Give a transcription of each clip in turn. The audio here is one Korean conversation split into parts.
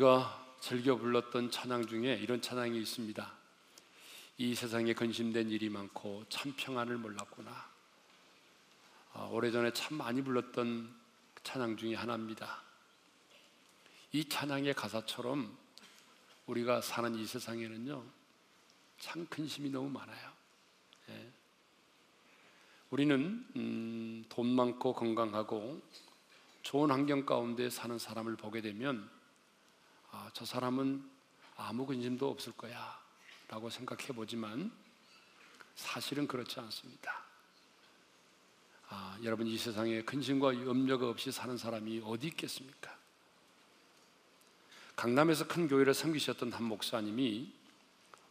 아, 우리가 즐겨 불렀던 찬양 중에 이런 찬양이 있습니다. 이 세상에 근심된 일이 많고 참 평안을 몰랐구나. 아, 오래전에 참 많이 불렀던 찬양 중에 하나입니다. 이 찬양의 가사처럼 우리가 사는 이 세상에는요, 참 근심이 너무 많아요. 예. 우리는 음, 돈 많고 건강하고 좋은 환경 가운데 사는 사람을 보게 되면 아, 저 사람은 아무 근심도 없을 거야 라고 생각해 보지만 사실은 그렇지 않습니다. 아, 여러분 이 세상에 근심과 염려가 없이 사는 사람이 어디 있겠습니까? 강남에서 큰 교회를 섬기셨던 한 목사님이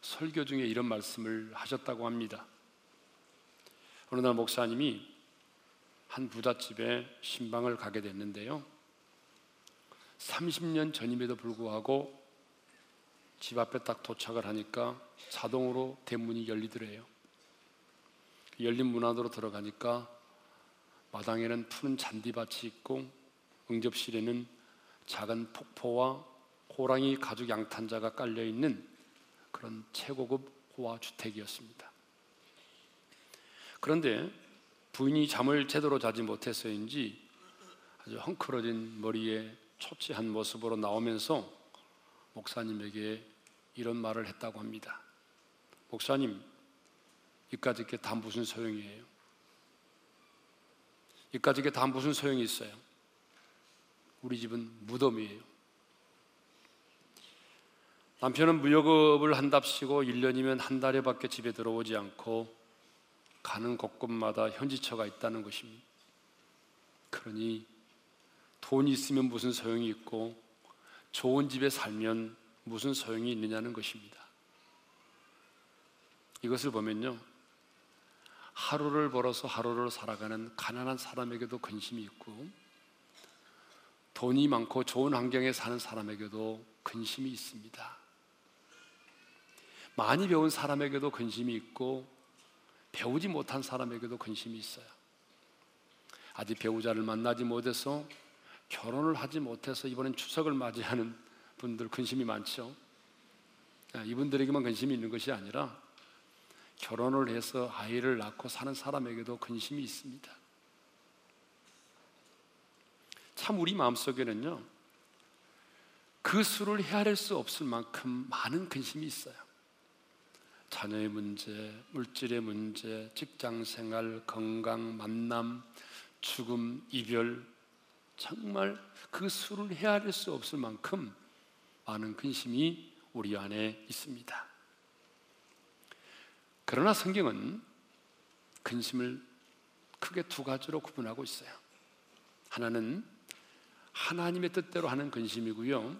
설교 중에 이런 말씀을 하셨다고 합니다. 어느 날 목사님이 한 부잣집에 신방을 가게 됐는데요. 30년 전임에도 불구하고 집 앞에 딱 도착을 하니까 자동으로 대문이 열리더래요. 열린 문 안으로 들어가니까 마당에는 푸른 잔디밭이 있고 응접실에는 작은 폭포와 호랑이 가죽 양탄자가 깔려 있는 그런 최고급 호화 주택이었습니다. 그런데 부인이 잠을 제대로 자지 못해서인지 아주 헝클어진 머리에 초췌한 모습으로 나오면서 목사님에게 이런 말을 했다고 합니다. 목사님, 이까짓 게다 무슨 소용이에요? 이까짓 게다 무슨 소용이 있어요? 우리 집은 무덤이에요. 남편은 무역업을 한답시고 1년이면 한 달에밖에 집에 들어오지 않고 가는 곳곳마다 현지처가 있다는 것입니다. 그러니 돈이 있으면 무슨 소용이 있고 좋은 집에 살면 무슨 소용이 있느냐는 것입니다. 이것을 보면요. 하루를 벌어서 하루를 살아가는 가난한 사람에게도 근심이 있고 돈이 많고 좋은 환경에 사는 사람에게도 근심이 있습니다. 많이 배운 사람에게도 근심이 있고 배우지 못한 사람에게도 근심이 있어요. 아직 배우자를 만나지 못해서 결혼을 하지 못해서 이번엔 추석을 맞이하는 분들 근심이 많죠. 아, 이분들에게만 근심이 있는 것이 아니라 결혼을 해서 아이를 낳고 사는 사람에게도 근심이 있습니다. 참 우리 마음속에는요. 그 수를 헤아릴 수 없을 만큼 많은 근심이 있어요. 자녀의 문제, 물질의 문제, 직장 생활, 건강, 만남, 죽음, 이별, 정말 그 수를 헤아릴 수 없을 만큼 많은 근심이 우리 안에 있습니다. 그러나 성경은 근심을 크게 두 가지로 구분하고 있어요. 하나는 하나님의 뜻대로 하는 근심이고요.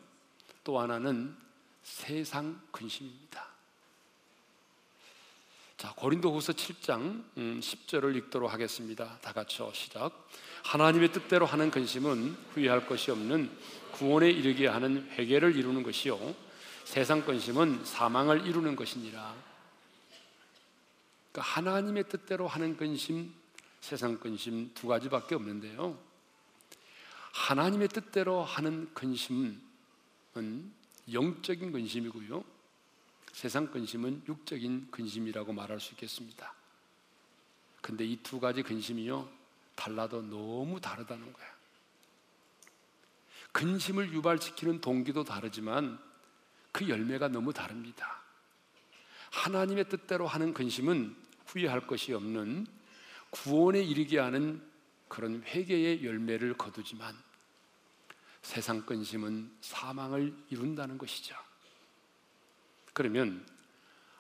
또 하나는 세상 근심입니다. 자, 고린도후서 7장 10절을 음, 읽도록 하겠습니다. 다 같이요. 시작. 하나님의 뜻대로 하는 근심은 후회할 것이 없는 구원에 이르게 하는 회개를 이루는 것이요 세상 근심은 사망을 이루는 것이니라. 그러니까 하나님의 뜻대로 하는 근심, 세상 근심 두 가지밖에 없는데요. 하나님의 뜻대로 하는 근심은 영적인 근심이고요. 세상 근심은 육적인 근심이라고 말할 수 있겠습니다. 근데 이 두 가지 근심이요, 달라도 너무 다르다는 거야. 근심을 유발시키는 동기도 다르지만 그 열매가 너무 다릅니다. 하나님의 뜻대로 하는 근심은 후회할 것이 없는 구원에 이르게 하는 그런 회개의 열매를 거두지만 세상 근심은 사망을 이룬다는 것이죠. 그러면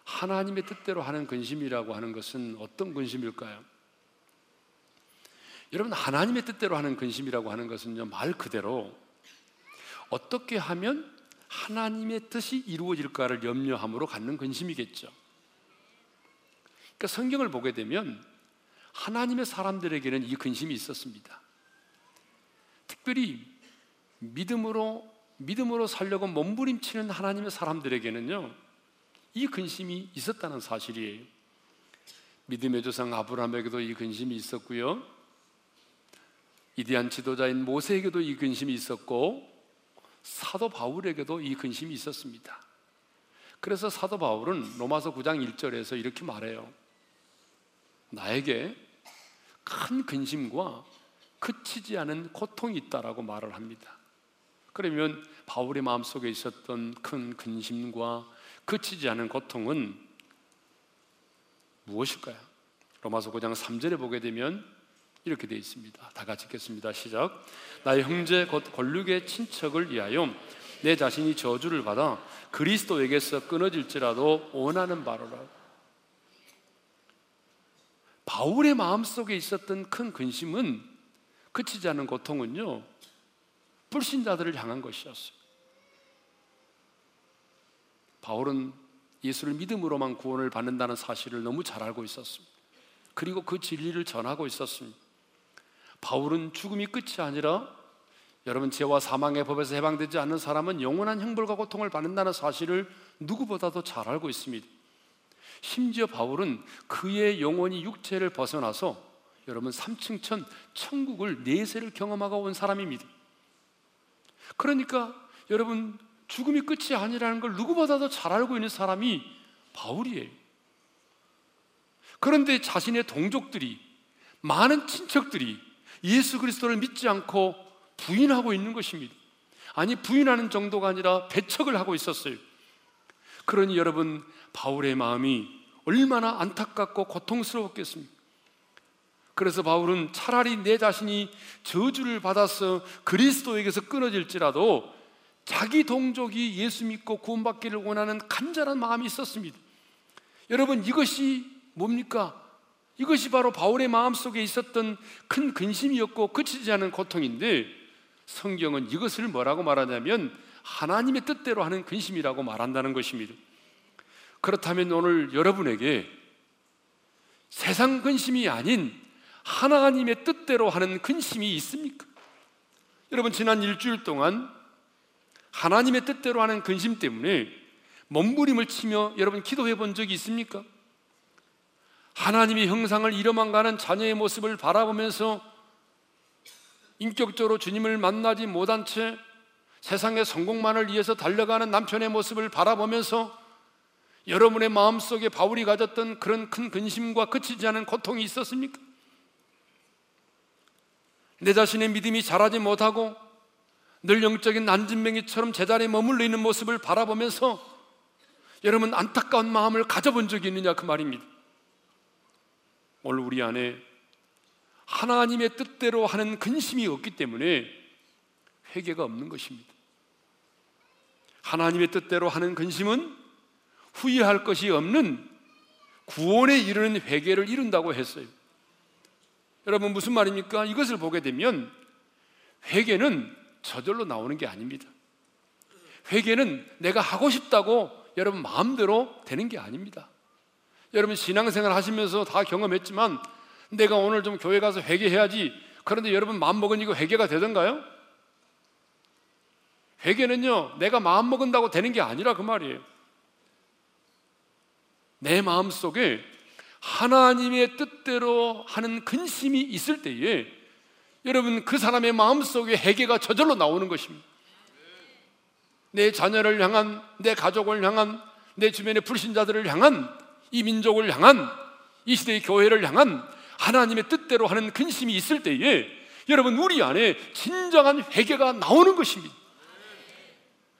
하나님의 뜻대로 하는 근심이라고 하는 것은 어떤 근심일까요? 여러분 하나님의 뜻대로 하는 근심이라고 하는 것은요 말 그대로 어떻게 하면 하나님의 뜻이 이루어질까를 염려함으로 갖는 근심이겠죠. 그러니까 성경을 보게 되면 하나님의 사람들에게는 이 근심이 있었습니다. 특별히 믿음으로 믿음으로 살려고 몸부림치는 하나님의 사람들에게는요 이 근심이 있었다는 사실이에요. 믿음의 조상 아브라함에게도 이 근심이 있었고요. 이디한 지도자인 모세에게도 이 근심이 있었고 사도 바울에게도 이 근심이 있었습니다. 그래서 사도 바울은 로마서 9장 1절에서 이렇게 말해요. 나에게 큰 근심과 그치지 않은 고통이 있다라고 말을 합니다. 그러면 바울의 마음속에 있었던 큰 근심과 그치지 않은 고통은 무엇일까요? 로마서 9장 3절에 보게 되면 이렇게 되어 있습니다. 다 같이 읽겠습니다. 시작. 나의 형제 곧 권력의 친척을 위하여 내 자신이 저주를 받아 그리스도에게서 끊어질지라도 원하는 바로라. 바울의 마음속에 있었던 큰 근심은 그치지 않은 고통은요. 불신자들을 향한 것이었어요. 바울은 예수를 믿음으로만 구원을 받는다는 사실을 너무 잘 알고 있었습니다. 그리고 그 진리를 전하고 있었습니다. 바울은 죽음이 끝이 아니라 여러분 죄와 사망의 법에서 해방되지 않는 사람은 영원한 형벌과 고통을 받는다는 사실을 누구보다도 잘 알고 있습니다. 심지어 바울은 그의 영혼이 육체를 벗어나서 여러분 3층 천 천국을 내세를 경험하고 온 사람입니다. 그러니까 여러분 죽음이 끝이 아니라는 걸 누구보다도 잘 알고 있는 사람이 바울이에요. 그런데 자신의 동족들이 많은 친척들이 예수 그리스도를 믿지 않고 부인하고 있는 것입니다. 아니 부인하는 정도가 아니라 배척을 하고 있었어요. 그러니 여러분 바울의 마음이 얼마나 안타깝고 고통스러웠겠습니까? 그래서 바울은 차라리 내 자신이 저주를 받아서 그리스도에게서 끊어질지라도 자기 동족이 예수 믿고 구원받기를 원하는 간절한 마음이 있었습니다. 여러분 이것이 뭡니까? 이것이 바로 바울의 마음 속에 있었던 큰 근심이었고 그치지 않은 고통인데 성경은 이것을 뭐라고 말하냐면 하나님의 뜻대로 하는 근심이라고 말한다는 것입니다. 그렇다면 오늘 여러분에게 세상 근심이 아닌 하나님의 뜻대로 하는 근심이 있습니까? 여러분 지난 일주일 동안 하나님의 뜻대로 하는 근심 때문에 몸부림을 치며 여러분 기도해 본 적이 있습니까? 하나님의 형상을 잃어만 가는 자녀의 모습을 바라보면서 인격적으로 주님을 만나지 못한 채 세상의 성공만을 위해서 달려가는 남편의 모습을 바라보면서 여러분의 마음속에 바울이 가졌던 그런 큰 근심과 그치지 않은 고통이 있었습니까? 내 자신의 믿음이 자라지 못하고 늘 영적인 난진맹이처럼 제자리에 머물러 있는 모습을 바라보면서 여러분 안타까운 마음을 가져본 적이 있느냐 그 말입니다. 오늘 우리 안에 하나님의 뜻대로 하는 근심이 없기 때문에 회개가 없는 것입니다. 하나님의 뜻대로 하는 근심은 후회할 것이 없는 구원에 이르는 회개를 이룬다고 했어요. 여러분 무슨 말입니까? 이것을 보게 되면 회개는 저절로 나오는 게 아닙니다. 회개는 내가 하고 싶다고 여러분 마음대로 되는 게 아닙니다. 여러분 신앙생활 하시면서 다 경험했지만 내가 오늘 좀 교회 가서 회개해야지. 그런데 여러분 마음 먹으니까 회개가 되던가요? 회개는요, 내가 마음 먹은다고 되는 게 아니라 그 말이에요. 내 마음 속에 하나님의 뜻대로 하는 근심이 있을 때에 여러분 그 사람의 마음 속에 회개가 저절로 나오는 것입니다. 내 자녀를 향한, 내 가족을 향한, 내 주변의 불신자들을 향한 이 민족을 향한 이 시대의 교회를 향한 하나님의 뜻대로 하는 근심이 있을 때에 여러분 우리 안에 진정한 회개가 나오는 것입니다.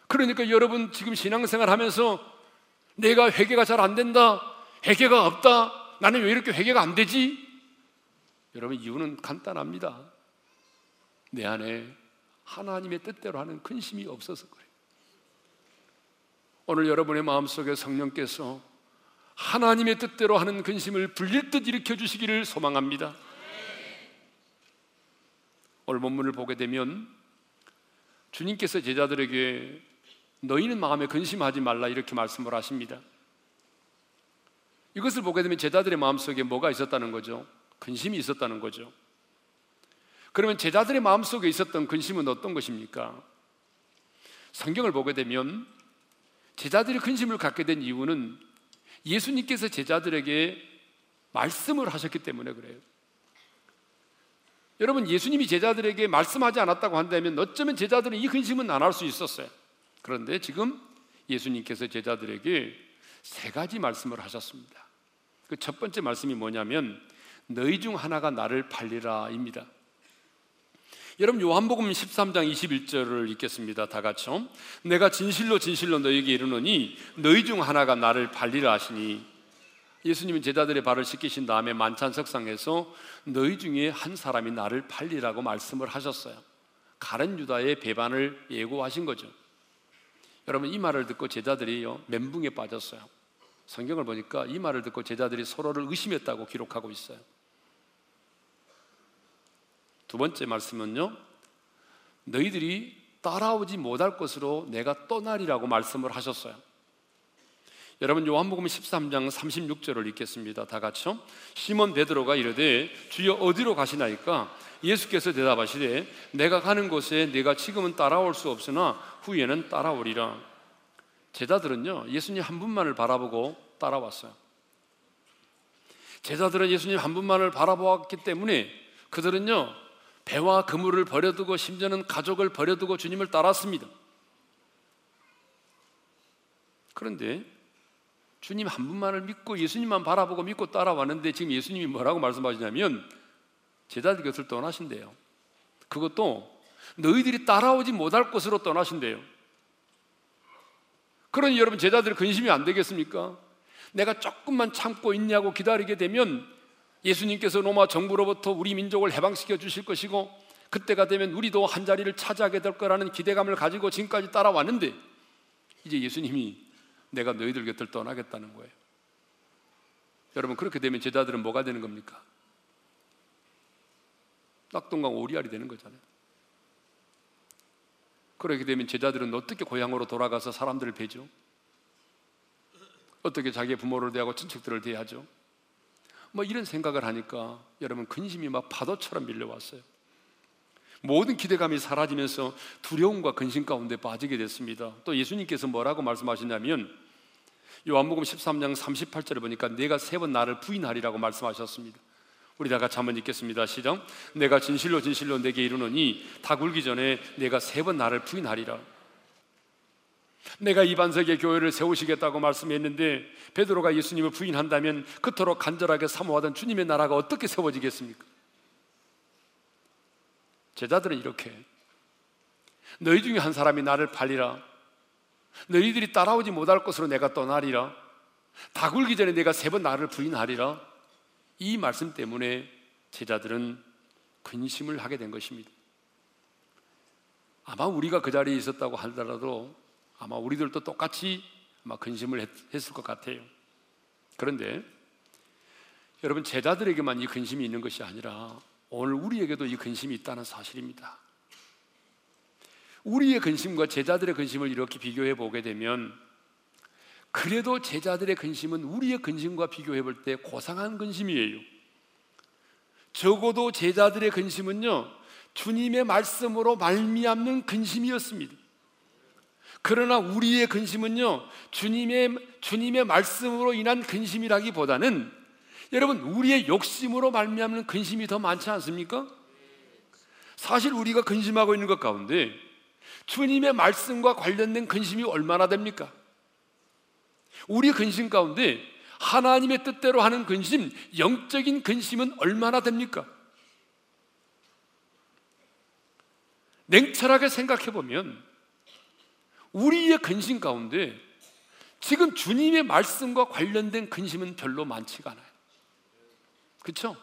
그러니까 여러분 지금 신앙생활 하면서 내가 회개가 잘 안 된다, 회개가 없다, 나는 왜 이렇게 회개가 안 되지? 여러분 이유는 간단합니다. 내 안에 하나님의 뜻대로 하는 근심이 없어서 그래요. 오늘 여러분의 마음속에 성령께서 하나님의 뜻대로 하는 근심을 불릴 듯 일으켜 주시기를 소망합니다. 오늘 본문을 보게 되면 주님께서 제자들에게 너희는 마음에 근심하지 말라 이렇게 말씀을 하십니다. 이것을 보게 되면 제자들의 마음속에 뭐가 있었다는 거죠? 근심이 있었다는 거죠. 그러면 제자들의 마음속에 있었던 근심은 어떤 것입니까? 성경을 보게 되면 제자들이 근심을 갖게 된 이유는 예수님께서 제자들에게 말씀을 하셨기 때문에 그래요. 여러분 예수님이 제자들에게 말씀하지 않았다고 한다면 어쩌면 제자들은 이 근심은 안 할 수 있었어요. 그런데 지금 예수님께서 제자들에게 세 가지 말씀을 하셨습니다. 그 첫 번째 말씀이 뭐냐면 너희 중 하나가 나를 팔리라입니다. 여러분 요한복음 13장 21절을 읽겠습니다. 다 같이요. 내가 진실로 진실로 너에게 이르노니 너희 중 하나가 나를 팔리라 하시니 예수님은 제자들의 발을 씻기신 다음에 만찬 석상에서 너희 중에 한 사람이 나를 팔리라고 말씀을 하셨어요. 가른 유다의 배반을 예고하신 거죠. 여러분 이 말을 듣고 제자들이요 멘붕에 빠졌어요. 성경을 보니까 이 말을 듣고 제자들이 서로를 의심했다고 기록하고 있어요. 두 번째 말씀은요. 너희들이 따라오지 못할 것으로 내가 떠나리라고 말씀을 하셨어요. 여러분 요한복음 13장 36절을 읽겠습니다. 다 같이요. 시몬 베드로가 이르되 주여 어디로 가시나이까? 예수께서 대답하시되 내가 가는 곳에 내가 지금은 따라올 수 없으나 후에는 따라오리라. 제자들은요 예수님 한 분만을 바라보고 따라왔어요. 제자들은 예수님 한 분만을 바라보았기 때문에 그들은요 배와 그물을 버려두고 심지어는 가족을 버려두고 주님을 따랐습니다. 그런데 주님 한 분만을 믿고 예수님만 바라보고 믿고 따라왔는데 지금 예수님이 뭐라고 말씀하시냐면 제자들 곁을 떠나신대요. 그것도 너희들이 따라오지 못할 곳으로 떠나신대요. 그러니 여러분 제자들 근심이 안 되겠습니까? 내가 조금만 참고 있냐고 기다리게 되면 예수님께서 로마 정부로부터 우리 민족을 해방시켜 주실 것이고 그때가 되면 우리도 한 자리를 차지하게 될 거라는 기대감을 가지고 지금까지 따라왔는데 이제 예수님이 내가 너희들 곁을 떠나겠다는 거예요. 여러분 그렇게 되면 제자들은 뭐가 되는 겁니까? 낙동강 오리알이 되는 거잖아요. 그렇게 되면 제자들은 어떻게 고향으로 돌아가서 사람들을 뵈죠? 어떻게 자기의 부모를 대하고 친척들을 대하죠? 뭐 이런 생각을 하니까 여러분 근심이 막 파도처럼 밀려왔어요. 모든 기대감이 사라지면서 두려움과 근심 가운데 빠지게 됐습니다. 또 예수님께서 뭐라고 말씀하시냐면 요한복음 13장 38절에 보니까 내가 세 번 나를 부인하리라고 말씀하셨습니다. 우리 다 같이 한번 읽겠습니다. 시작. 내가 진실로 진실로 내게 이르노니 다 굴기 전에 내가 세 번 나를 부인하리라. 내가 이 반석의 교회를 세우시겠다고 말씀했는데 베드로가 예수님을 부인한다면 그토록 간절하게 사모하던 주님의 나라가 어떻게 세워지겠습니까? 제자들은 이렇게. 너희 중에 한 사람이 나를 팔리라. 너희들이 따라오지 못할 것으로 내가 떠나리라. 다 굴기 전에 내가 세 번 나를 부인하리라. 이 말씀 때문에 제자들은 근심을 하게 된 것입니다. 아마 우리가 그 자리에 있었다고 하더라도 아마 우리들도 똑같이 아마 근심을 했, 했을 것 같아요 그런데 여러분 제자들에게만 이 근심이 있는 것이 아니라 오늘 우리에게도 이 근심이 있다는 사실입니다. 우리의 근심과 제자들의 근심을 이렇게 비교해 보게 되면 그래도 제자들의 근심은 우리의 근심과 비교해 볼 때 고상한 근심이에요. 적어도 제자들의 근심은요 주님의 말씀으로 말미암는 근심이었습니다. 그러나 우리의 근심은요 주님의 주님의 말씀으로 인한 근심이라기보다는 여러분 우리의 욕심으로 말미암는 근심이 더 많지 않습니까? 사실 우리가 근심하고 있는 것 가운데 주님의 말씀과 관련된 근심이 얼마나 됩니까? 우리 근심 가운데 하나님의 뜻대로 하는 근심, 영적인 근심은 얼마나 됩니까? 냉철하게 생각해 보면 우리의 근심 가운데 지금 주님의 말씀과 관련된 근심은 별로 많지가 않아요. 그렇죠?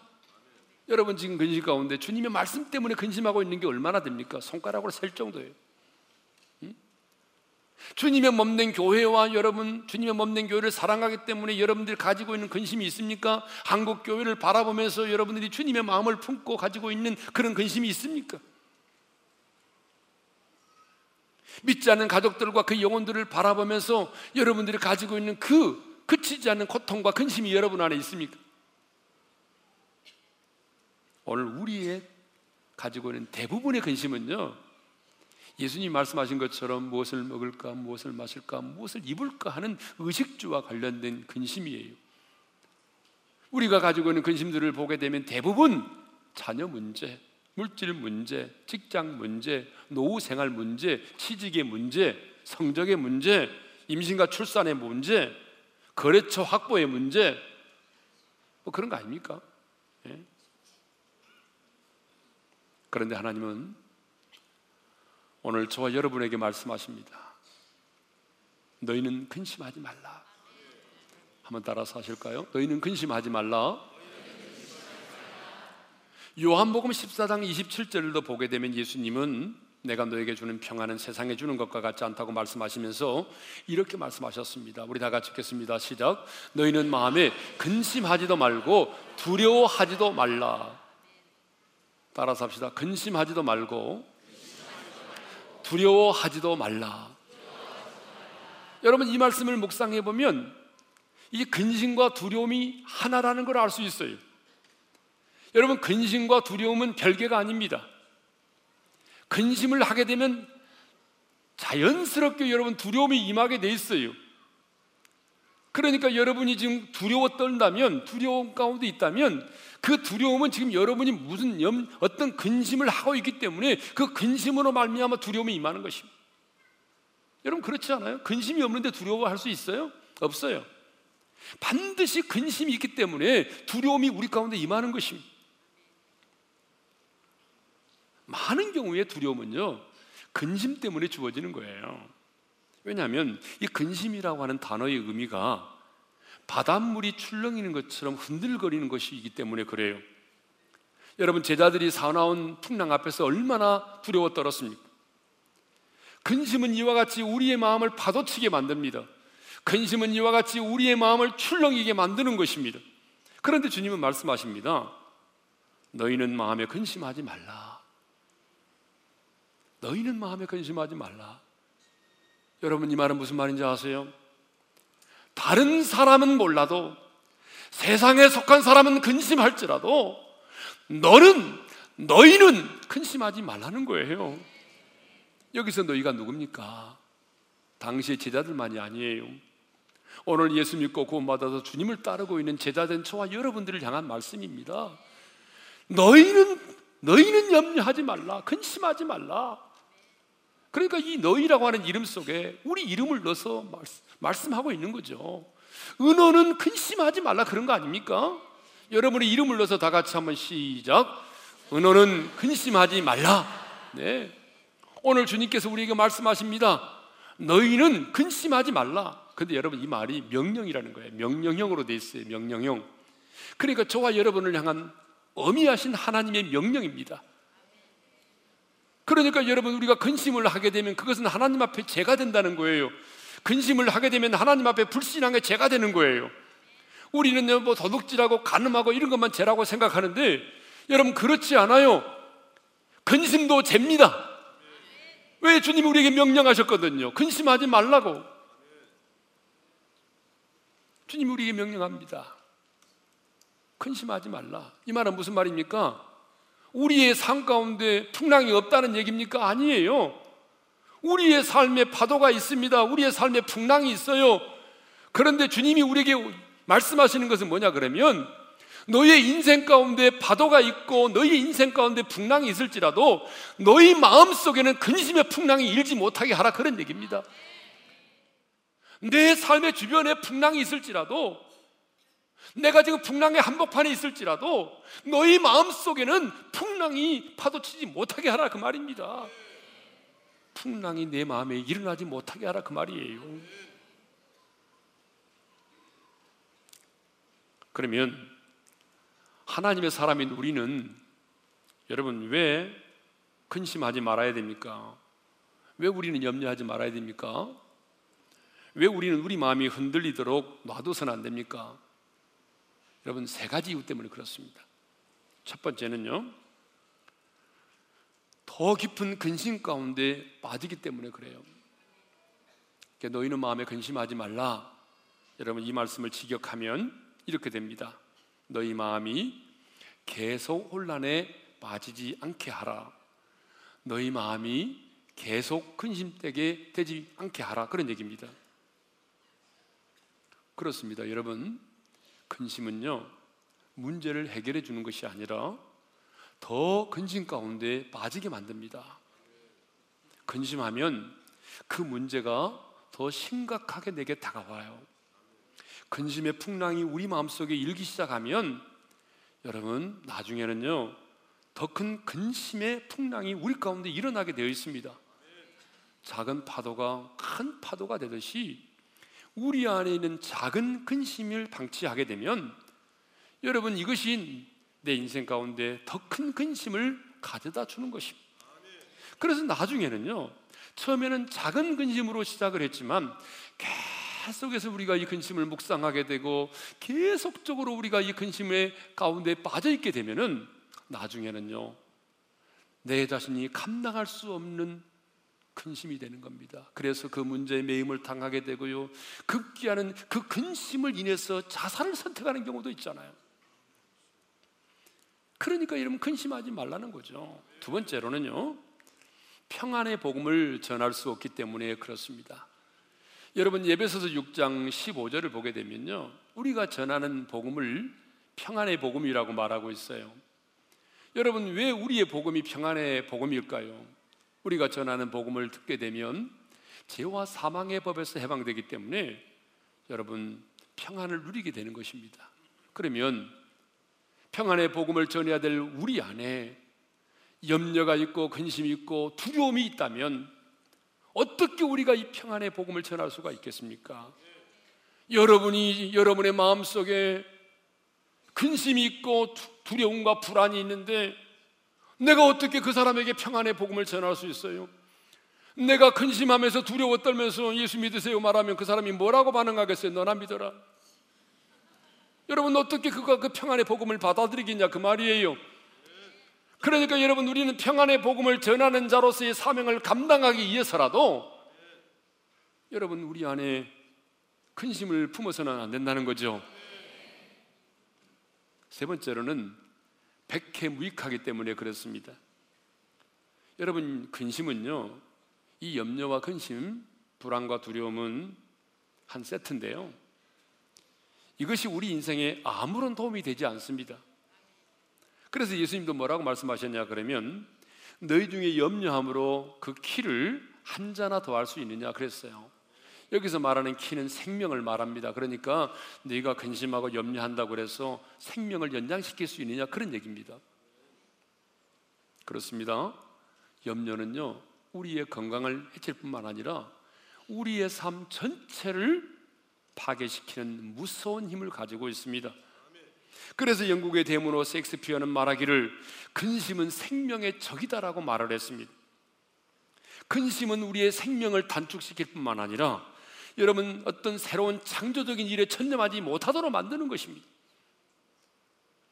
여러분 지금 근심 가운데 주님의 말씀 때문에 근심하고 있는 게 얼마나 됩니까? 손가락으로 셀 정도예요. 주님의 몸된 교회와 여러분 주님의 몸된 교회를 사랑하기 때문에 여러분들이 가지고 있는 근심이 있습니까? 한국 교회를 바라보면서 여러분들이 주님의 마음을 품고 가지고 있는 그런 근심이 있습니까? 믿지 않는 가족들과 그 영혼들을 바라보면서 여러분들이 가지고 있는 그 그치지 않는 고통과 근심이 여러분 안에 있습니까? 오늘 우리의 가지고 있는 대부분의 근심은요. 예수님 말씀하신 것처럼 무엇을 먹을까, 무엇을 마실까, 무엇을 입을까 하는 의식주와 관련된 근심이에요. 우리가 가지고 있는 근심들을 보게 되면 대부분 자녀 문제, 물질 문제, 직장 문제, 노후 생활 문제, 취직의 문제, 성적의 문제, 임신과 출산의 문제, 거래처 확보의 문제, 뭐 그런 거 아닙니까? 예? 그런데 하나님은 오늘 저와 여러분에게 말씀하십니다. 너희는 근심하지 말라. 한번 따라서 하실까요? 너희는 근심하지 말라. 요한복음 14장 27절도 보게 되면 예수님은 내가 너에게 주는 평안은 세상에 주는 것과 같지 않다고 말씀하시면서 이렇게 말씀하셨습니다. 우리 다 같이 읽겠습니다. 시작. 너희는 마음에 근심하지도 말고 두려워하지도 말라. 따라서 합시다. 근심하지도 말고 두려워하지도 말라. 여러분 이 말씀을 묵상해 보면 이 근심과 두려움이 하나라는 걸 알 수 있어요. 여러분 근심과 두려움은 별개가 아닙니다. 근심을 하게 되면 자연스럽게 여러분 두려움이 임하게 돼 있어요. 그러니까 여러분이 지금 두려워 떨다면 두려움 가운데 있다면 그 두려움은 지금 여러분이 무슨 염, 어떤 근심을 하고 있기 때문에 그 근심으로 말미암아 두려움이 임하는 것입니다. 여러분 그렇지 않아요? 근심이 없는데 두려워할 수 있어요? 없어요. 반드시 근심이 있기 때문에 두려움이 우리 가운데 임하는 것입니다. 많은 경우에 두려움은요, 근심 때문에 주어지는 거예요. 왜냐하면 이 근심이라고 하는 단어의 의미가 바닷물이 출렁이는 것처럼 흔들거리는 것이기 때문에 그래요. 여러분, 제자들이 사나운 풍랑 앞에서 얼마나 두려워 떨었습니까? 근심은 이와 같이 우리의 마음을 파도치게 만듭니다. 근심은 이와 같이 우리의 마음을 출렁이게 만드는 것입니다. 그런데 주님은 말씀하십니다. 너희는 마음에 근심하지 말라. 너희는 마음에 근심하지 말라. 여러분 이 말은 무슨 말인지 아세요? 다른 사람은 몰라도 세상에 속한 사람은 근심할지라도 너는 너희는 근심하지 말라는 거예요. 여기서 너희가 누굽니까? 당시의 제자들만이 아니에요. 오늘 예수 믿고 구원받아서 주님을 따르고 있는 제자된 저와 여러분들을 향한 말씀입니다. 너희는 너희는 염려하지 말라. 근심하지 말라. 그러니까 이 너희라고 하는 이름 속에 우리 이름을 넣어서 말씀, 하고 있는 거죠. 은어는 근심하지 말라 그런 거 아닙니까? 여러분의 이름을 넣어서 다 같이 한번 시작. 은어는 근심하지 말라. 네. 오늘 주님께서 우리에게 말씀하십니다. 너희는 근심하지 말라. 근데 여러분 이 말이 명령이라는 거예요. 명령형으로 돼 있어요. 명령형. 그러니까 저와 여러분을 향한 어미하신 하나님의 명령입니다. 그러니까 여러분 우리가 근심을 하게 되면 그것은 하나님 앞에 죄가 된다는 거예요. 근심을 하게 되면 하나님 앞에 불신한 게 죄가 되는 거예요. 우리는 뭐 도둑질하고 간음하고 이런 것만 죄라고 생각하는데 여러분 그렇지 않아요. 근심도 죄입니다. 왜 주님이 우리에게 명령하셨거든요. 근심하지 말라고. 주님이 우리에게 명령합니다. 근심하지 말라. 이 말은 무슨 말입니까? 우리의 삶 가운데 풍랑이 없다는 얘기입니까? 아니에요. 우리의 삶에 파도가 있습니다. 우리의 삶에 풍랑이 있어요. 그런데 주님이 우리에게 말씀하시는 것은 뭐냐 그러면 너의 인생 가운데 파도가 있고 너의 인생 가운데 풍랑이 있을지라도 너희 마음 속에는 근심의 풍랑이 일지 못하게 하라 그런 얘기입니다. 내 삶의 주변에 풍랑이 있을지라도 내가 지금 풍랑의 한복판에 있을지라도 너희 마음 속에는 풍랑이 파도치지 못하게 하라 그 말입니다. 풍랑이 내 마음에 일어나지 못하게 하라 그 말이에요. 그러면 하나님의 사람인 우리는 여러분 왜 근심하지 말아야 됩니까? 왜 우리는 염려하지 말아야 됩니까? 왜 우리는 우리 마음이 흔들리도록 놔둬서는 안 됩니까? 여러분 세 가지 이유 때문에 그렇습니다. 첫 번째는요. 더 깊은 근심 가운데 빠지기 때문에 그래요. 너희는 마음에 근심하지 말라. 여러분 이 말씀을 직역하면 이렇게 됩니다. 너희 마음이 계속 혼란에 빠지지 않게 하라. 너희 마음이 계속 근심되게 되지 않게 하라. 그런 얘기입니다. 그렇습니다. 여러분 근심은요, 문제를 해결해 주는 것이 아니라 더 근심 가운데 빠지게 만듭니다. 근심하면 그 문제가 더 심각하게 내게 다가와요. 근심의 풍랑이 우리 마음속에 일기 시작하면 여러분 나중에는요 더 큰 근심의 풍랑이 우리 가운데 일어나게 되어 있습니다. 작은 파도가 큰 파도가 되듯이 우리 안에 있는 작은 근심을 방치하게 되면 여러분 이것이 내 인생 가운데 더 큰 근심을 가져다 주는 것입니다. 그래서 나중에는요 처음에는 작은 근심으로 시작을 했지만 계속해서 우리가 이 근심을 묵상하게 되고 계속적으로 우리가 이 근심의 가운데 빠져 있게 되면은 나중에는요 내 자신이 감당할 수 없는 근심이 되는 겁니다. 그래서 그 문제에 매임을 당하게 되고요. 급기야는 그 근심을 인해서 자살을 선택하는 경우도 있잖아요. 그러니까 여러분 근심하지 말라는 거죠. 두 번째로는요. 평안의 복음을 전할 수 없기 때문에 그렇습니다. 여러분 예배서서 6장 15절을 보게 되면요. 우리가 전하는 복음을 평안의 복음이라고 말하고 있어요. 여러분 왜 우리의 복음이 평안의 복음일까요? 우리가 전하는 복음을 듣게 되면 죄와 사망의 법에서 해방되기 때문에 여러분 평안을 누리게 되는 것입니다. 그러면 평안의 복음을 전해야 될 우리 안에 염려가 있고 근심이 있고 두려움이 있다면 어떻게 우리가 이 평안의 복음을 전할 수가 있겠습니까? 여러분이 여러분의 마음 속에 근심이 있고 두려움과 불안이 있는데 내가 어떻게 그 사람에게 평안의 복음을 전할 수 있어요? 내가 근심하면서 두려워 떨면서 예수 믿으세요 말하면 그 사람이 뭐라고 반응하겠어요? 너나 믿어라. 여러분 어떻게 그가 그 평안의 복음을 받아들이겠냐 그 말이에요. 그러니까 여러분 우리는 평안의 복음을 전하는 자로서의 사명을 감당하기 위해서라도 여러분 우리 안에 근심을 품어서는 안 된다는 거죠. 세 번째로는 백해 무익하기 때문에 그렇습니다. 여러분 근심은요. 이 염려와 근심, 불안과 두려움은 한 세트인데요. 이것이 우리 인생에 아무런 도움이 되지 않습니다. 그래서 예수님도 뭐라고 말씀하셨냐 그러면 너희 중에 염려함으로 그 키를 한 자나 더할 수 있느냐 그랬어요. 여기서 말하는 키는 생명을 말합니다. 그러니까 네가 근심하고 염려한다고 그래서 생명을 연장시킬 수 있느냐 그런 얘기입니다. 그렇습니다. 염려는요 우리의 건강을 해칠 뿐만 아니라 우리의 삶 전체를 파괴시키는 무서운 힘을 가지고 있습니다. 그래서 영국의 대문호 섹스피어는 말하기를 근심은 생명의 적이다라고 말을 했습니다. 근심은 우리의 생명을 단축시킬 뿐만 아니라 여러분 어떤 새로운 창조적인 일에 전념하지 못하도록 만드는 것입니다.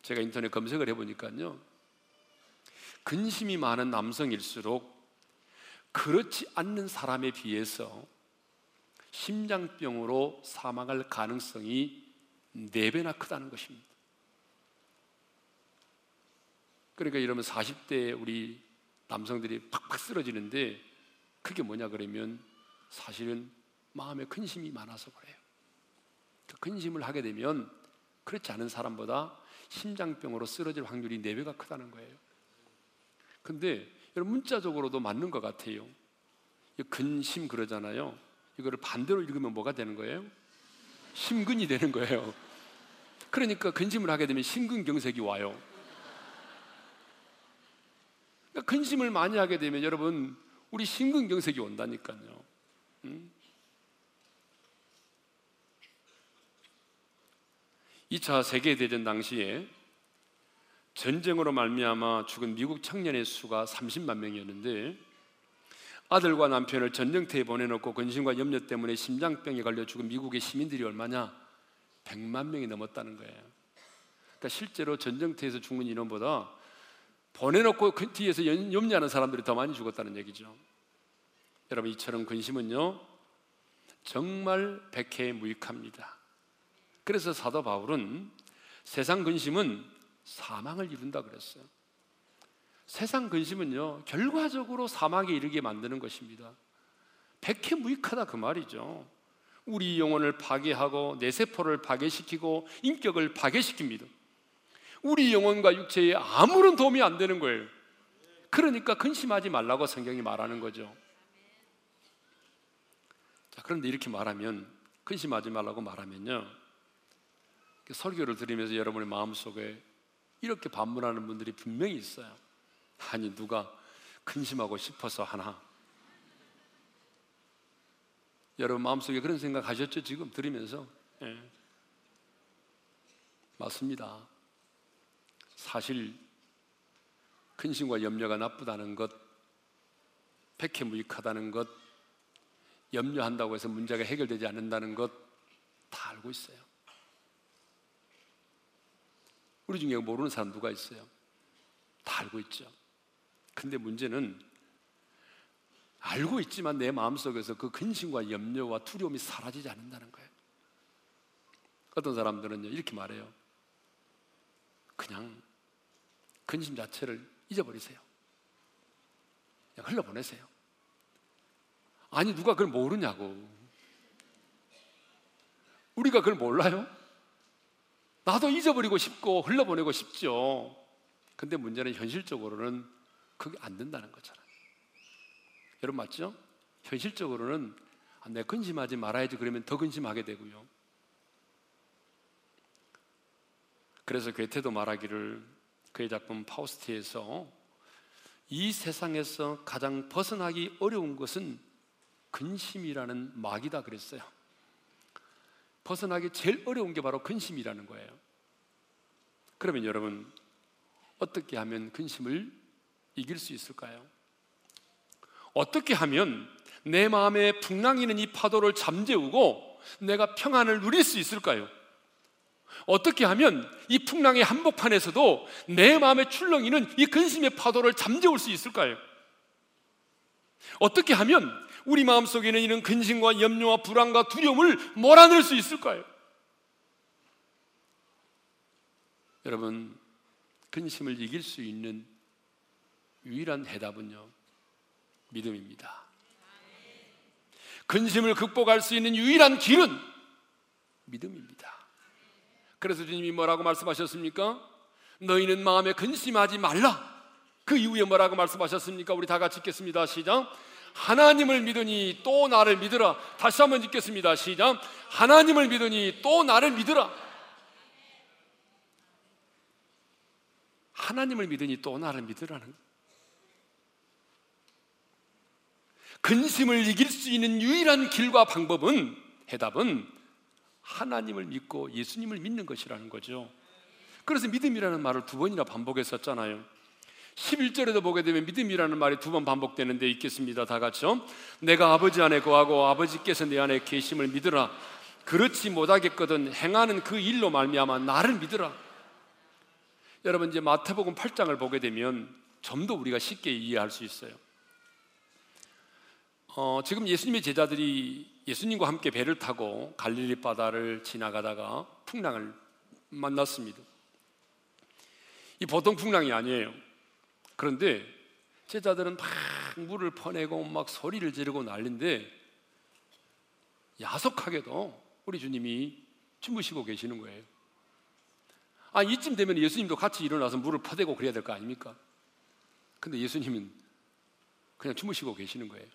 제가 인터넷 검색을 해보니까요. 근심이 많은 남성일수록 그렇지 않는 사람에 비해서 심장병으로 사망할 가능성이 4배나 크다는 것입니다. 그러니까 이러면 40대 우리 남성들이 팍팍 쓰러지는데 그게 뭐냐 그러면 사실은 마음에 근심이 많아서 그래요. 그 근심을 하게 되면 그렇지 않은 사람보다 심장병으로 쓰러질 확률이 4배가 크다는 거예요. 근데 여러분 문자적으로도 맞는 것 같아요. 근심 그러잖아요. 이거를 반대로 읽으면 뭐가 되는 거예요? 심근이 되는 거예요. 그러니까 근심을 하게 되면 심근경색이 와요. 그러니까 근심을 많이 하게 되면 여러분 우리 심근경색이 온다니까요. 음? 2차 세계대전 당시에 전쟁으로 말미암아 죽은 미국 청년의 수가 30만 명이었는데 아들과 남편을 전쟁터에 보내놓고 근심과 염려 때문에 심장병에 걸려 죽은 미국의 시민들이 얼마냐? 100만 명이 넘었다는 거예요. 그러니까 실제로 전쟁터에서 죽는 인원보다 보내놓고 그 뒤에서 염려하는 사람들이 더 많이 죽었다는 얘기죠. 여러분 이처럼 근심은요 정말 백해 무익합니다. 그래서 사도 바울은 세상 근심은 사망을 이룬다 그랬어요. 세상 근심은요 결과적으로 사망에 이르게 만드는 것입니다. 백해 무익하다 그 말이죠. 우리 영혼을 파괴하고 내 세포를 파괴시키고 인격을 파괴시킵니다. 우리 영혼과 육체에 아무런 도움이 안 되는 거예요. 그러니까 근심하지 말라고 성경이 말하는 거죠. 자, 그런데 이렇게 말하면 근심하지 말라고 말하면요. 설교를 들으면서 여러분의 마음속에 이렇게 반문하는 분들이 분명히 있어요. 아니 누가 근심하고 싶어서 하나? 여러분 마음속에 그런 생각 하셨죠? 지금 들으면서 예. 맞습니다. 사실 근심과 염려가 나쁘다는 것, 백해무익하다는 것, 염려한다고 해서 문제가 해결되지 않는다는 것 다 알고 있어요. 우리 중에 모르는 사람 누가 있어요? 다 알고 있죠. 근데 문제는 알고 있지만 내 마음속에서 그 근심과 염려와 두려움이 사라지지 않는다는 거예요. 어떤 사람들은요, 이렇게 말해요. 그냥 근심 자체를 잊어버리세요. 그냥 흘러보내세요. 아니, 누가 그걸 모르냐고. 우리가 그걸 몰라요? 나도 잊어버리고 싶고 흘러보내고 싶죠. 근데 문제는 현실적으로는 그게 안 된다는 거잖아요. 여러분 맞죠? 현실적으로는 아, 내 근심하지 말아야지 그러면 더 근심하게 되고요. 그래서 괴테도 말하기를 그의 작품 파우스트에서 이 세상에서 가장 벗어나기 어려운 것은 근심이라는 막이다 그랬어요. 벗어나기 제일 어려운 게 바로 근심이라는 거예요. 그러면 여러분 어떻게 하면 근심을 이길 수 있을까요? 어떻게 하면 내 마음에 풍랑이는 이 파도를 잠재우고 내가 평안을 누릴 수 있을까요? 어떻게 하면 이 풍랑의 한복판에서도 내 마음에 출렁이는 이 근심의 파도를 잠재울 수 있을까요? 어떻게 하면 우리 마음 속에 는 이런 근심과 염려와 불안과 두려움을 몰아낼 수 있을까요? 여러분, 근심을 이길 수 있는 유일한 해답은요, 믿음입니다. 근심을 극복할 수 있는 유일한 길은 믿음입니다. 그래서 주님이 뭐라고 말씀하셨습니까? 너희는 마음에 근심하지 말라. 그 이후에 뭐라고 말씀하셨습니까? 우리 다 같이 읽겠습니다. 시작. 하나님을 믿으니 또 나를 믿으라. 다시 한번 읽겠습니다. 시작. 하나님을 믿으니 또 나를 믿으라. 하나님을 믿으니 또 나를 믿으라는 근심을 이길 수 있는 유일한 길과 방법은 해답은 하나님을 믿고 예수님을 믿는 것이라는 거죠. 그래서 믿음이라는 말을 두 번이나 반복했었잖아요. 11절에도 보게 되면 믿음이라는 말이 두 번 반복되는데 있겠습니다. 다 같이요. 내가 아버지 안에 거하고 아버지께서 내 안에 계심을 믿으라. 그렇지 못하겠거든 행하는 그 일로 말미암아 나를 믿으라. 여러분 이제 마태복음 8장을 보게 되면 좀 더 우리가 쉽게 이해할 수 있어요. 어, 지금 예수님의 제자들이 예수님과 함께 배를 타고 갈릴리 바다를 지나가다가 풍랑을 만났습니다. 이 보통 풍랑이 아니에요. 그런데 제자들은 막 물을 퍼내고 막 소리를 지르고 난린데 야속하게도 우리 주님이 주무시고 계시는 거예요. 아, 이쯤 되면 예수님도 같이 일어나서 물을 퍼대고 그래야 될 거 아닙니까? 근데 예수님은 그냥 주무시고 계시는 거예요.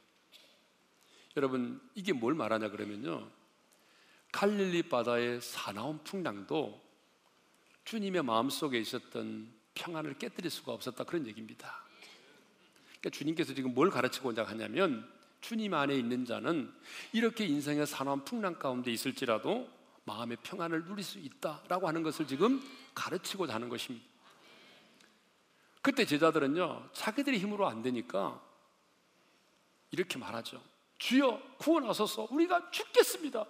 여러분 이게 뭘 말하냐 그러면요 갈릴리 바다의 사나운 풍랑도 주님의 마음속에 있었던 평안을 깨뜨릴 수가 없었다 그런 얘기입니다. 그러니까 주님께서 지금 뭘 가르치고자 하냐면 주님 안에 있는 자는 이렇게 인생의 사나운 풍랑 가운데 있을지라도 마음의 평안을 누릴 수 있다라고 하는 것을 지금 가르치고자 하는 것입니다. 그때 제자들은요 자기들의 힘으로 안 되니까 이렇게 말하죠. 주여 구원하소서 우리가 죽겠습니다.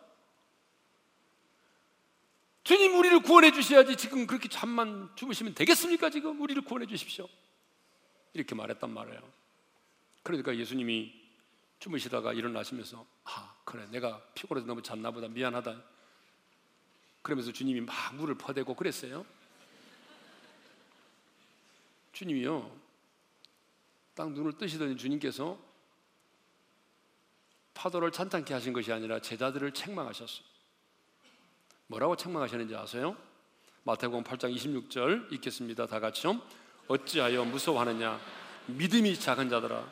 주님 우리를 구원해 주셔야지 지금 그렇게 잠만 주무시면 되겠습니까? 지금 우리를 구원해 주십시오. 이렇게 말했단 말이에요. 그러니까 예수님이 주무시다가 일어나시면서 아 그래 내가 피곤해서 너무 잤나 보다 미안하다. 그러면서 주님이 막 물을 퍼대고 그랬어요. 주님이요. 딱 눈을 뜨시더니 주님께서 파도를 찬탄케 하신 것이 아니라 제자들을 책망하셨어요. 뭐라고 책망하셨는지 아세요? 마태복음 8장 26절 읽겠습니다. 다 같이요. 어찌하여 무서워하느냐? 믿음이 작은 자들아.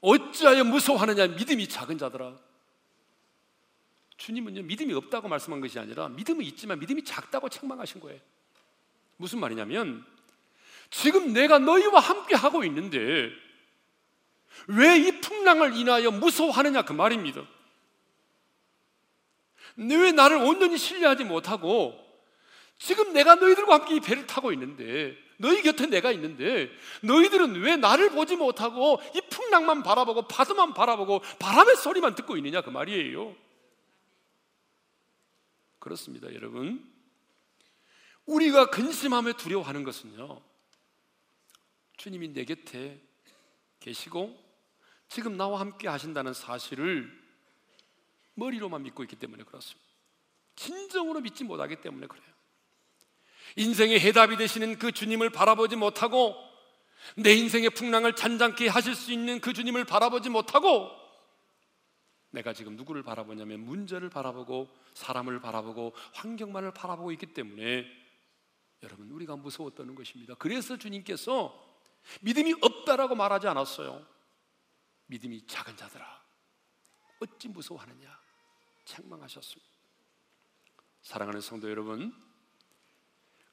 어찌하여 무서워하느냐? 믿음이 작은 자들아. 주님은요, 믿음이 없다고 말씀한 것이 아니라 믿음이 있지만 믿음이 작다고 책망하신 거예요. 무슨 말이냐면 지금 내가 너희와 함께 하고 있는데 왜 이 풍랑을 인하여 무서워하느냐 그 말입니다. 왜 나를 온전히 신뢰하지 못하고 지금 내가 너희들과 함께 이 배를 타고 있는데 너희 곁에 내가 있는데 너희들은 왜 나를 보지 못하고 이 풍랑만 바라보고 파도만 바라보고 바람의 소리만 듣고 있느냐 그 말이에요. 그렇습니다, 여러분. 우리가 근심하며 두려워하는 것은요. 주님이 내 곁에 계시고 지금 나와 함께 하신다는 사실을 머리로만 믿고 있기 때문에 그렇습니다. 진정으로 믿지 못하기 때문에 그래요. 인생의 해답이 되시는 그 주님을 바라보지 못하고 내 인생의 풍랑을 잔잔케 하실 수 있는 그 주님을 바라보지 못하고 내가 지금 누구를 바라보냐면 문제를 바라보고 사람을 바라보고 환경만을 바라보고 있기 때문에 여러분 우리가 무서웠다는 것입니다. 그래서 주님께서 믿음이 없다라고 말하지 않았어요. 믿음이 작은 자들아 어찌 무서워하느냐 책망하셨습니다. 사랑하는 성도 여러분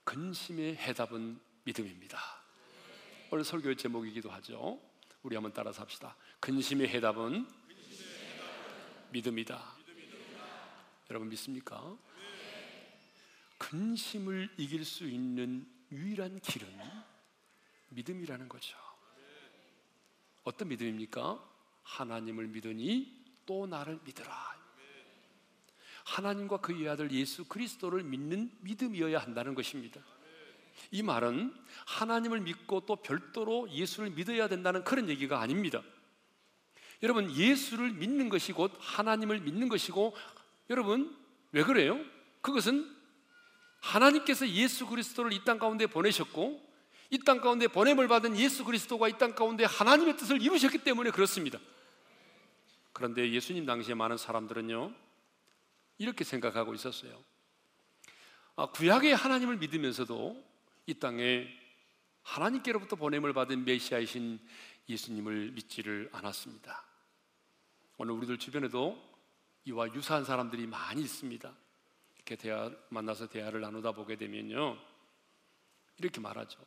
근심의 해답은 믿음입니다. 오늘 설교의 제목이기도 하죠. 우리 한번 따라서 합시다. 근심의 해답은 믿음이다. 여러분 믿습니까? 근심을 이길 수 있는 유일한 길은 믿음이라는 거죠. 어떤 믿음입니까? 하나님을 믿으니 또 나를 믿으라. 하나님과 그의 아들 예수 그리스도를 믿는 믿음이어야 한다는 것입니다. 이 말은 하나님을 믿고 또 별도로 예수를 믿어야 된다는 그런 얘기가 아닙니다. 여러분, 예수를 믿는 것이 곧 하나님을 믿는 것이고, 여러분, 왜 그래요? 그것은 하나님께서 예수 그리스도를 이 땅 가운데 보내셨고, 이 땅 가운데 보냄을 받은 예수 그리스도가 이 땅 가운데 하나님의 뜻을 이루셨기 때문에 그렇습니다. 그런데 예수님 당시에 많은 사람들은요, 이렇게 생각하고 있었어요. 아, 구약의 하나님을 믿으면서도 이 땅에 하나님께로부터 보냄을 받은 메시아이신 예수님을 믿지를 않았습니다. 오늘 우리들 주변에도 이와 유사한 사람들이 많이 있습니다. 이렇게 대화 만나서 대화를 나누다 보게 되면요. 이렇게 말하죠.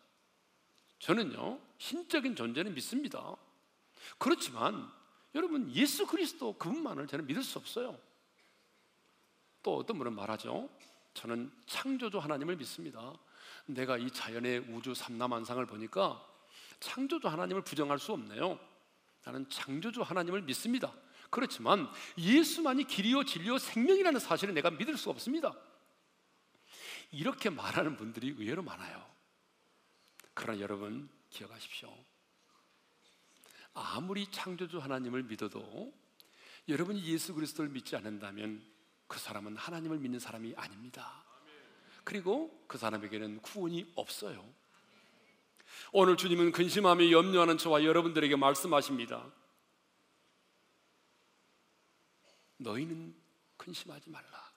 저는요, 신적인 존재는 믿습니다. 그렇지만 여러분 예수 그리스도 그분만을 저는 믿을 수 없어요. 또 어떤 분은 말하죠. 저는 창조주 하나님을 믿습니다. 내가 이 자연의 우주 삼라만상을 보니까 창조주 하나님을 부정할 수 없네요. 나는 창조주 하나님을 믿습니다. 그렇지만 예수만이 길이요 진리요 생명이라는 사실을 내가 믿을 수 없습니다. 이렇게 말하는 분들이 의외로 많아요. 그러나 여러분 기억하십시오. 아무리 창조주 하나님을 믿어도 여러분이 예수 그리스도를 믿지 않는다면 그 사람은 하나님을 믿는 사람이 아닙니다. 그리고 그 사람에게는 구원이 없어요. 오늘 주님은 근심하며 염려하는 저와 여러분들에게 말씀하십니다. 너희는 근심하지 말라.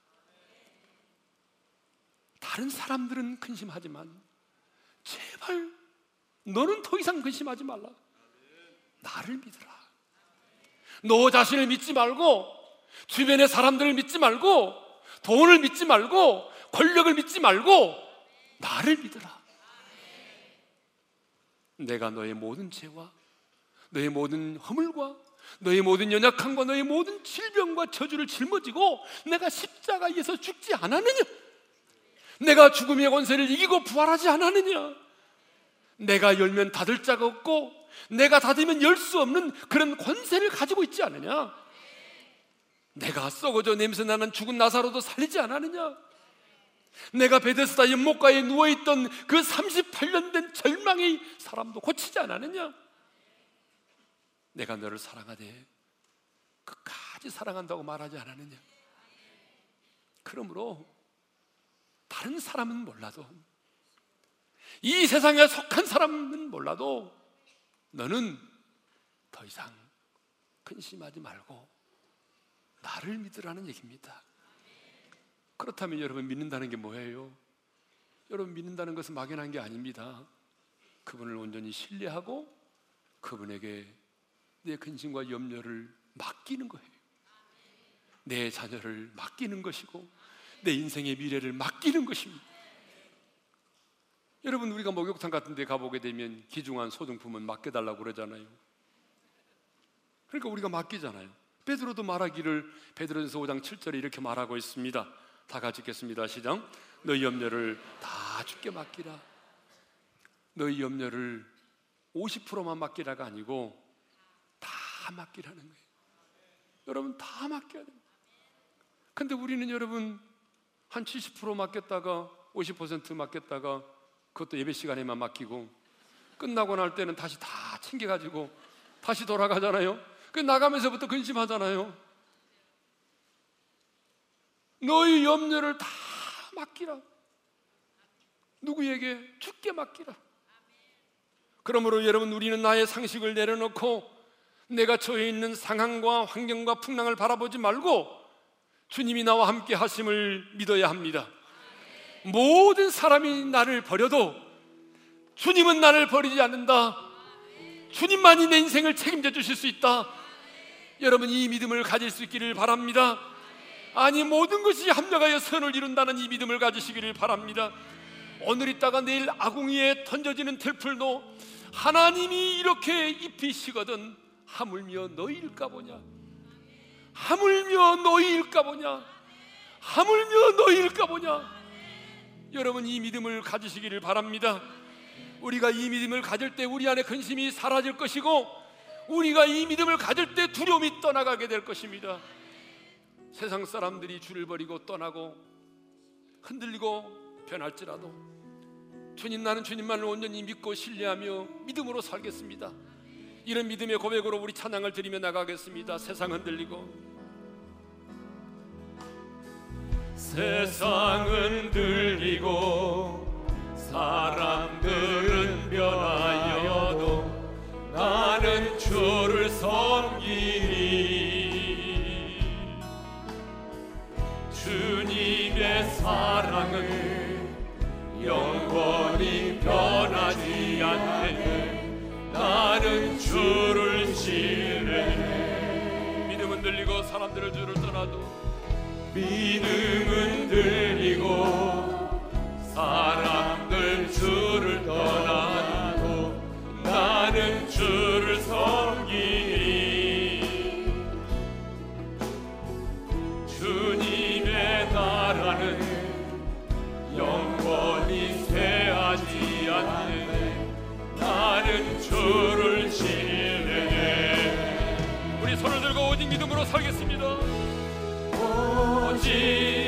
다른 사람들은 근심하지만 제발 너는 더 이상 근심하지 말라. 나를 믿으라. 너 자신을 믿지 말고 주변의 사람들을 믿지 말고 돈을 믿지 말고 권력을 믿지 말고 나를 믿으라. 내가 너의 모든 죄와 너의 모든 허물과 너의 모든 연약함과 너의 모든 질병과 저주를 짊어지고 내가 십자가에서 죽지 않았느냐? 내가 죽음의 권세를 이기고 부활하지 않았느냐? 내가 열면 닫을 자가 없고 내가 닫으면 열 수 없는 그런 권세를 가지고 있지 않느냐? 내가 썩어져 냄새나는 죽은 나사로도 살리지 않았느냐? 내가 베데스다 연못가에 누워있던 그 38년 된 절망의 사람도 고치지 않았느냐? 내가 너를 사랑하되 끝까지 사랑한다고 말하지 않았느냐? 그러므로 다른 사람은 몰라도 이 세상에 속한 사람은 몰라도 너는 더 이상 근심하지 말고 나를 믿으라는 얘기입니다. 그렇다면 여러분 믿는다는 게 뭐예요? 여러분 믿는다는 것은 막연한 게 아닙니다. 그분을 온전히 신뢰하고 그분에게 내 근심과 염려를 맡기는 거예요. 내 자녀를 맡기는 것이고 내 인생의 미래를 맡기는 것입니다. 여러분 우리가 목욕탕 같은 데 가보게 되면 기중한 소등품은 맡겨달라고 그러잖아요. 그러니까 우리가 맡기잖아요. 베드로도 말하기를 베드로전서 5장 7절에 이렇게 말하고 있습니다. 다 같이 읽겠습니다. 시작. 너희 염려를 다 주께 맡기라. 너희 염려를 50%만 맡기라가 아니고 다 맡기라는 거예요. 여러분 다 맡겨야 됩니다. 근데 우리는 여러분 한 70% 맡겼다가 50% 맡겼다가 그것도 예배 시간에만 맡기고 끝나고 날 때는 다시 다 챙겨가지고 다시 돌아가잖아요. 그 나가면서부터 근심하잖아요. 너희 염려를 다 맡기라. 누구에게 죽게 맡기라. 그러므로 여러분 우리는 나의 상식을 내려놓고 내가 처해 있는 상황과 환경과 풍랑을 바라보지 말고 주님이 나와 함께 하심을 믿어야 합니다. 모든 사람이 나를 버려도 주님은 나를 버리지 않는다. 주님만이 내 인생을 책임져 주실 수 있다. 여러분 이 믿음을 가질 수 있기를 바랍니다. 아니 모든 것이 합력하여 선을 이룬다는 이 믿음을 가지시기를 바랍니다. 오늘 있다가 내일 아궁이에 던져지는 들풀도 하나님이 이렇게 입히시거든 하물며 너희일까 보냐 하물며 너희일까 보냐 하물며 너희일까 보냐 여러분 이 믿음을 가지시기를 바랍니다 우리가 이 믿음을 가질 때 우리 안에 근심이 사라질 것이고 우리가 이 믿음을 가질 때 두려움이 떠나가게 될 것입니다 세상 사람들이 줄을 버리고 떠나고 흔들리고 변할지라도 주님 나는 주님만을 온전히 믿고 신뢰하며 믿음으로 살겠습니다. 이런 믿음의 고백으로 우리 찬양을 드리며 나가겠습니다. 세상 흔들리고 세상 흔들리고 사람들은 변하여도 나는 주를 섬기니 주님의 사랑은 영원히 변하지 않네. 나는 주를 신뢰해 믿음 흔들리고 사람들을 주를 떠나도 믿음은 들리고 사람들 주를 나는 주를 섬기니 주님의 나라는 영원히 쇠하지 않네. 나는 주를 신뢰해. 우리 손을 들고 오직 믿음으로 살겠습니다. 오직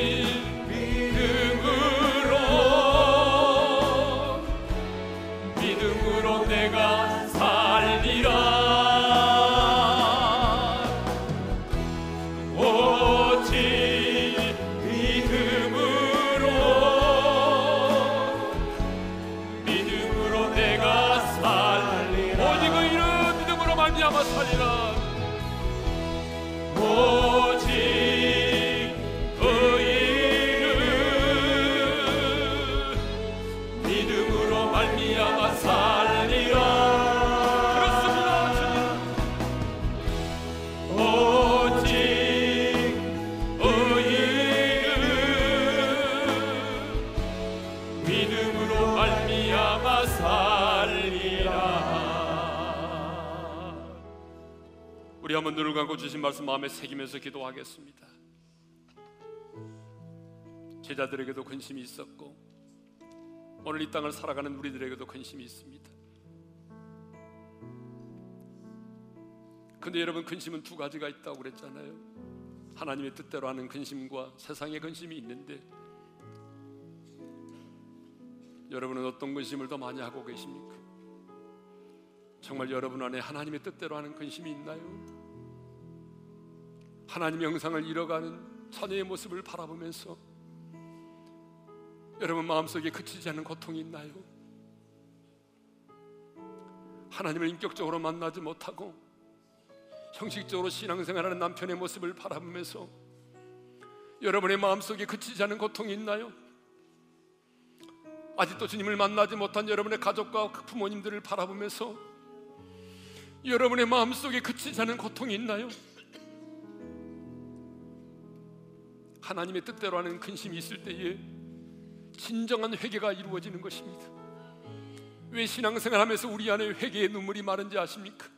감고 주신 말씀 마음에 새기면서 기도하겠습니다. 제자들에게도 근심이 있었고 오늘 이 땅을 살아가는 우리들에게도 근심이 있습니다. 근데 여러분 근심은 두 가지가 있다고 그랬잖아요. 하나님의 뜻대로 하는 근심과 세상의 근심이 있는데 여러분은 어떤 근심을 더 많이 하고 계십니까? 정말 여러분 안에 하나님의 뜻대로 하는 근심이 있나요? 하나님의 형상을 잃어가는 자녀의 모습을 바라보면서 여러분 마음속에 그치지 않는 고통이 있나요? 하나님을 인격적으로 만나지 못하고 형식적으로 신앙생활하는 남편의 모습을 바라보면서 여러분의 마음속에 그치지 않은 고통이 있나요? 아직도 주님을 만나지 못한 여러분의 가족과 부모님들을 바라보면서 여러분의 마음속에 그치지 않은 고통이 있나요? 하나님의 뜻대로 하는 근심이 있을 때에 진정한 회개가 이루어지는 것입니다. 왜 신앙생활하면서 우리 안에 회개의 눈물이 마른지 아십니까?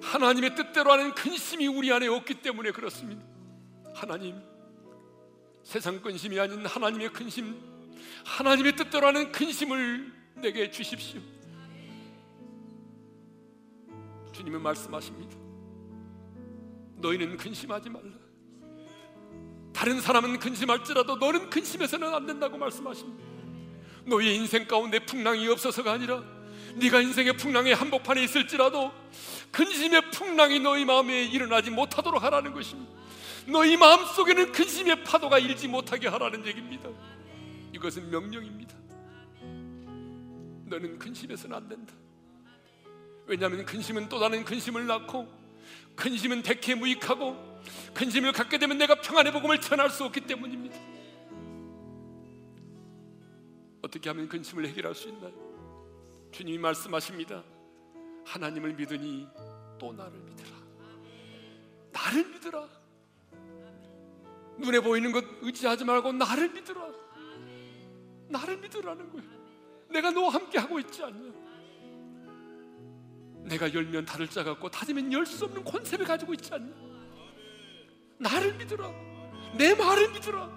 하나님의 뜻대로 하는 근심이 우리 안에 없기 때문에 그렇습니다. 하나님, 세상 근심이 아닌 하나님의 근심, 하나님의 뜻대로 하는 근심을 내게 주십시오. 주님은 말씀하십니다. 너희는 근심하지 말라. 다른 사람은 근심할지라도 너는 근심해서는 안 된다고 말씀하십니다. 너희 인생 가운데 풍랑이 없어서가 아니라 네가 인생의 풍랑의 한복판에 있을지라도 근심의 풍랑이 너희 마음에 일어나지 못하도록 하라는 것입니다. 너희 마음 속에는 근심의 파도가 일지 못하게 하라는 얘기입니다. 이것은 명령입니다. 너는 근심해서는 안 된다. 왜냐하면 근심은 또 다른 근심을 낳고 근심은 백해무익하고 근심을 갖게 되면 내가 평안의 복음을 전할 수 없기 때문입니다. 어떻게 하면 근심을 해결할 수 있나요? 주님이 말씀하십니다. 하나님을 믿으니 또 나를 믿으라. 나를 믿으라. 눈에 보이는 것 의지하지 말고 나를 믿으라. 나를 믿으라는 거예요. 내가 너와 함께 하고 있지 않냐? 내가 열면 닫을 자 같고 닫으면 열 수 없는 컨셉을 가지고 있지 않냐? 나를 믿으라. 내 말을 믿으라.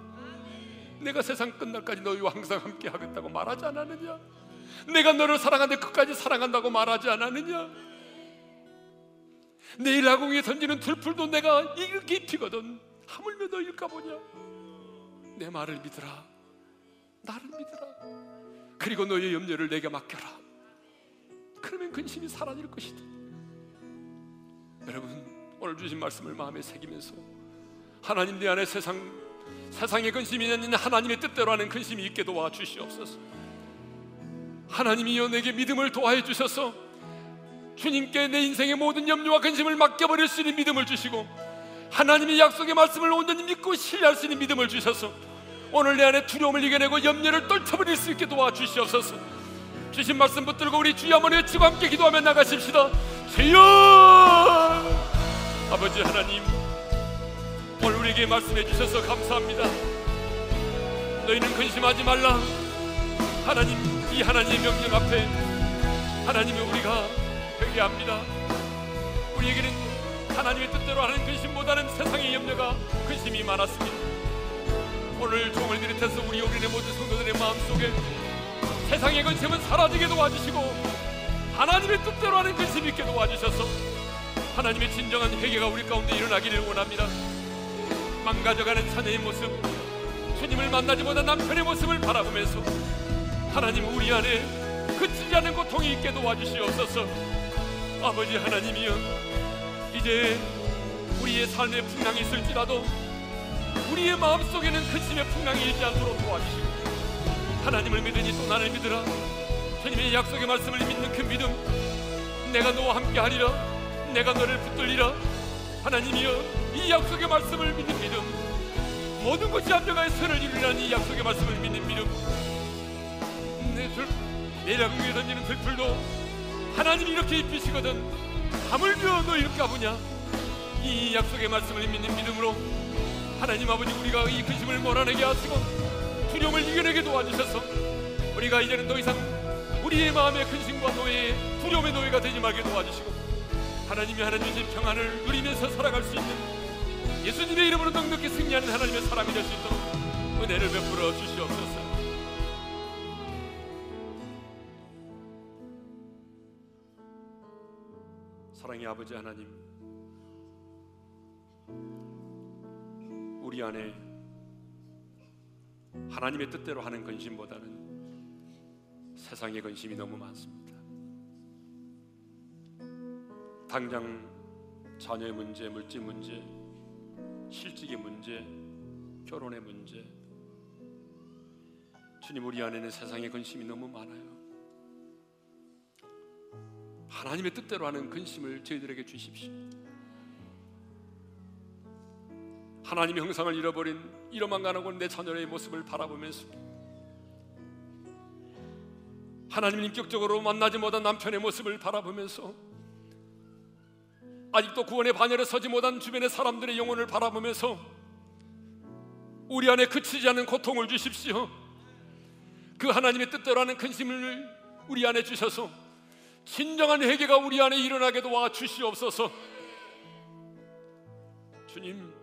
내가 세상 끝날까지 너희와 항상 함께 하겠다고 말하지 않았느냐? 내가 너를 사랑하는데 끝까지 사랑한다고 말하지 않았느냐? 내일 아궁이에 던지는 들풀도 내가 이렇게 입히거든. 하물며 너일까 보냐? 내 말을 믿으라. 나를 믿으라. 그리고 너의 염려를 내게 맡겨라. 그러면 근심이 사라질 것이다. 여러분 오늘 주신 말씀을 마음에 새기면서 하나님 내 안에 세상 세상의 근심이 아닌 하나님의 뜻대로 하는 근심이 있게 도와 주시옵소서. 하나님이여 내게 믿음을 도와해 주셔서 주님께 내 인생의 모든 염려와 근심을 맡겨버릴 수 있는 믿음을 주시고 하나님의 약속의 말씀을 온전히 믿고 신뢰할 수 있는 믿음을 주셔서 오늘 내 안에 두려움을 이겨내고 염려를 떨쳐버릴 수 있게 도와주시옵소서. 주신 말씀 붙들고 우리 주여 한번 외치고 함께 기도하며 나가십시다. 주여! 아버지 하나님 오늘 우리에게 말씀해 주셔서 감사합니다. 너희는 근심하지 말라. 하나님 이 하나님의 명령 앞에 하나님의 우리가 회개합니다. 우리에게는 하나님의 뜻대로 하는 근심보다는 세상의 염려가 근심이 많았습니다. 오늘 종을 비롯해서 우리 우리의 모든 성도들의 마음속에 세상의 근심은 사라지게 도와주시고 하나님의 뜻대로 하는 근심 있게 도와주셔서 하나님의 진정한 회개가 우리 가운데 일어나기를 원합니다 망가져가는 자녀의 모습 주님을 만나지 못한 남편의 모습을 바라보면서 하나님 우리 안에 그치지 않는 고통이 있게 도와주시옵소서. 아버지 하나님이여 이제 우리의 삶의 풍랑이 있을지라도 우리의 마음속에는 근심의 풍랑이 일지 않도록 도와주시고 하나님을 믿으니 또 나를 믿으라. 주님의 약속의 말씀을 믿는 그 믿음 내가 너와 함께 하리라. 내가 너를 붙들리라 하나님이여 이 약속의 말씀을 믿는 믿음. 모든 것이 합력하여 선을 이루리라는 이 약속의 말씀을 믿는 믿음. 내 들, 내량위에 던지는 들풀도 하나님이 이렇게 입히시거든 하물며 너일까 보냐? 이 약속의 말씀을 믿는 믿음으로 하나님 아버지 우리가 이 근심을 몰아내게 하시고 두려움을 이겨내게 도와주셔서 우리가 이제는 더 이상 우리의 마음의 근심과 노예 두려움의 노예가 되지 말게 도와주시고 하나님이 하나님 주신 평안을 누리면서 살아갈 수 있는 예수님의 이름으로 넉넉히 승리하는 하나님의 사람이 될 수 있도록 은혜를 베풀어 주시옵소서 사랑의 아버지 하나님 우리 안에 하나님의 뜻대로 하는 근심보다는 세상의 근심이 너무 많습니다. 당장 자녀의 문제, 물질 문제, 실직의 문제, 결혼의 문제. 주님 우리 안에는 세상의 근심이 너무 많아요. 하나님의 뜻대로 하는 근심을 저희들에게 주십시오. 하나님의 형상을 잃어버린 이러만 가는고 내 자녀의 모습을 바라보면서 하나님 인격적으로 만나지 못한 남편의 모습을 바라보면서 아직도 구원의 반열에 서지 못한 주변의 사람들의 영혼을 바라보면서 우리 안에 그치지 않는 고통을 주십시오. 그 하나님의 뜻대로 하는 근심을 우리 안에 주셔서 진정한 회개가 우리 안에 일어나게 도와 주시옵소서. 주님,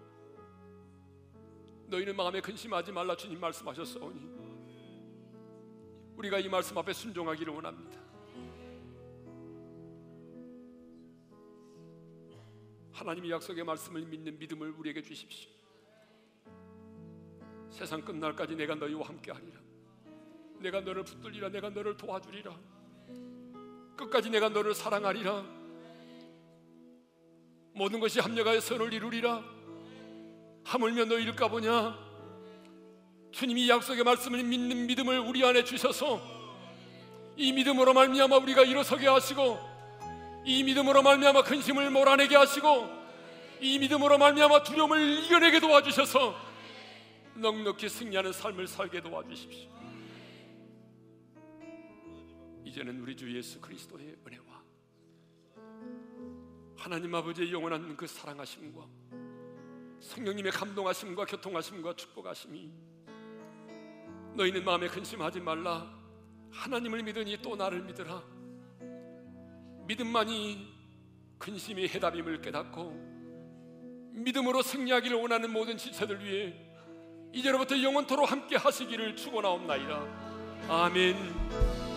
너희는 마음에 근심하지 말라 주님 말씀하셨사오니 우리가 이 말씀 앞에 순종하기를 원합니다. 하나님의 약속의 말씀을 믿는 믿음을 우리에게 주십시오. 세상 끝날까지 내가 너희와 함께하리라. 내가 너를 붙들리라. 내가 너를 도와주리라. 끝까지 내가 너를 사랑하리라. 모든 것이 합력하여 선을 이루리라. 하물며 너희일까 보냐? 주님이 약속의 말씀을 믿는 믿음을 우리 안에 주셔서 이 믿음으로 말미암아 우리가 일어서게 하시고 이 믿음으로 말미암아 근심을 몰아내게 하시고 이 믿음으로 말미암아 두려움을 이겨내게 도와주셔서 넉넉히 승리하는 삶을 살게 도와주십시오. 이제는 우리 주 예수 그리스도의 은혜와 하나님 아버지의 영원한 그 사랑하심과 성령님의 감동하심과 교통하심과 축복하심이 너희는 마음에 근심하지 말라 하나님을 믿으니 또 나를 믿으라 믿음만이 근심의 해답임을 깨닫고 믿음으로 승리하기를 원하는 모든 지체들 위해 이제로부터 영원토록 함께 하시기를 축원하옵나이다. 아멘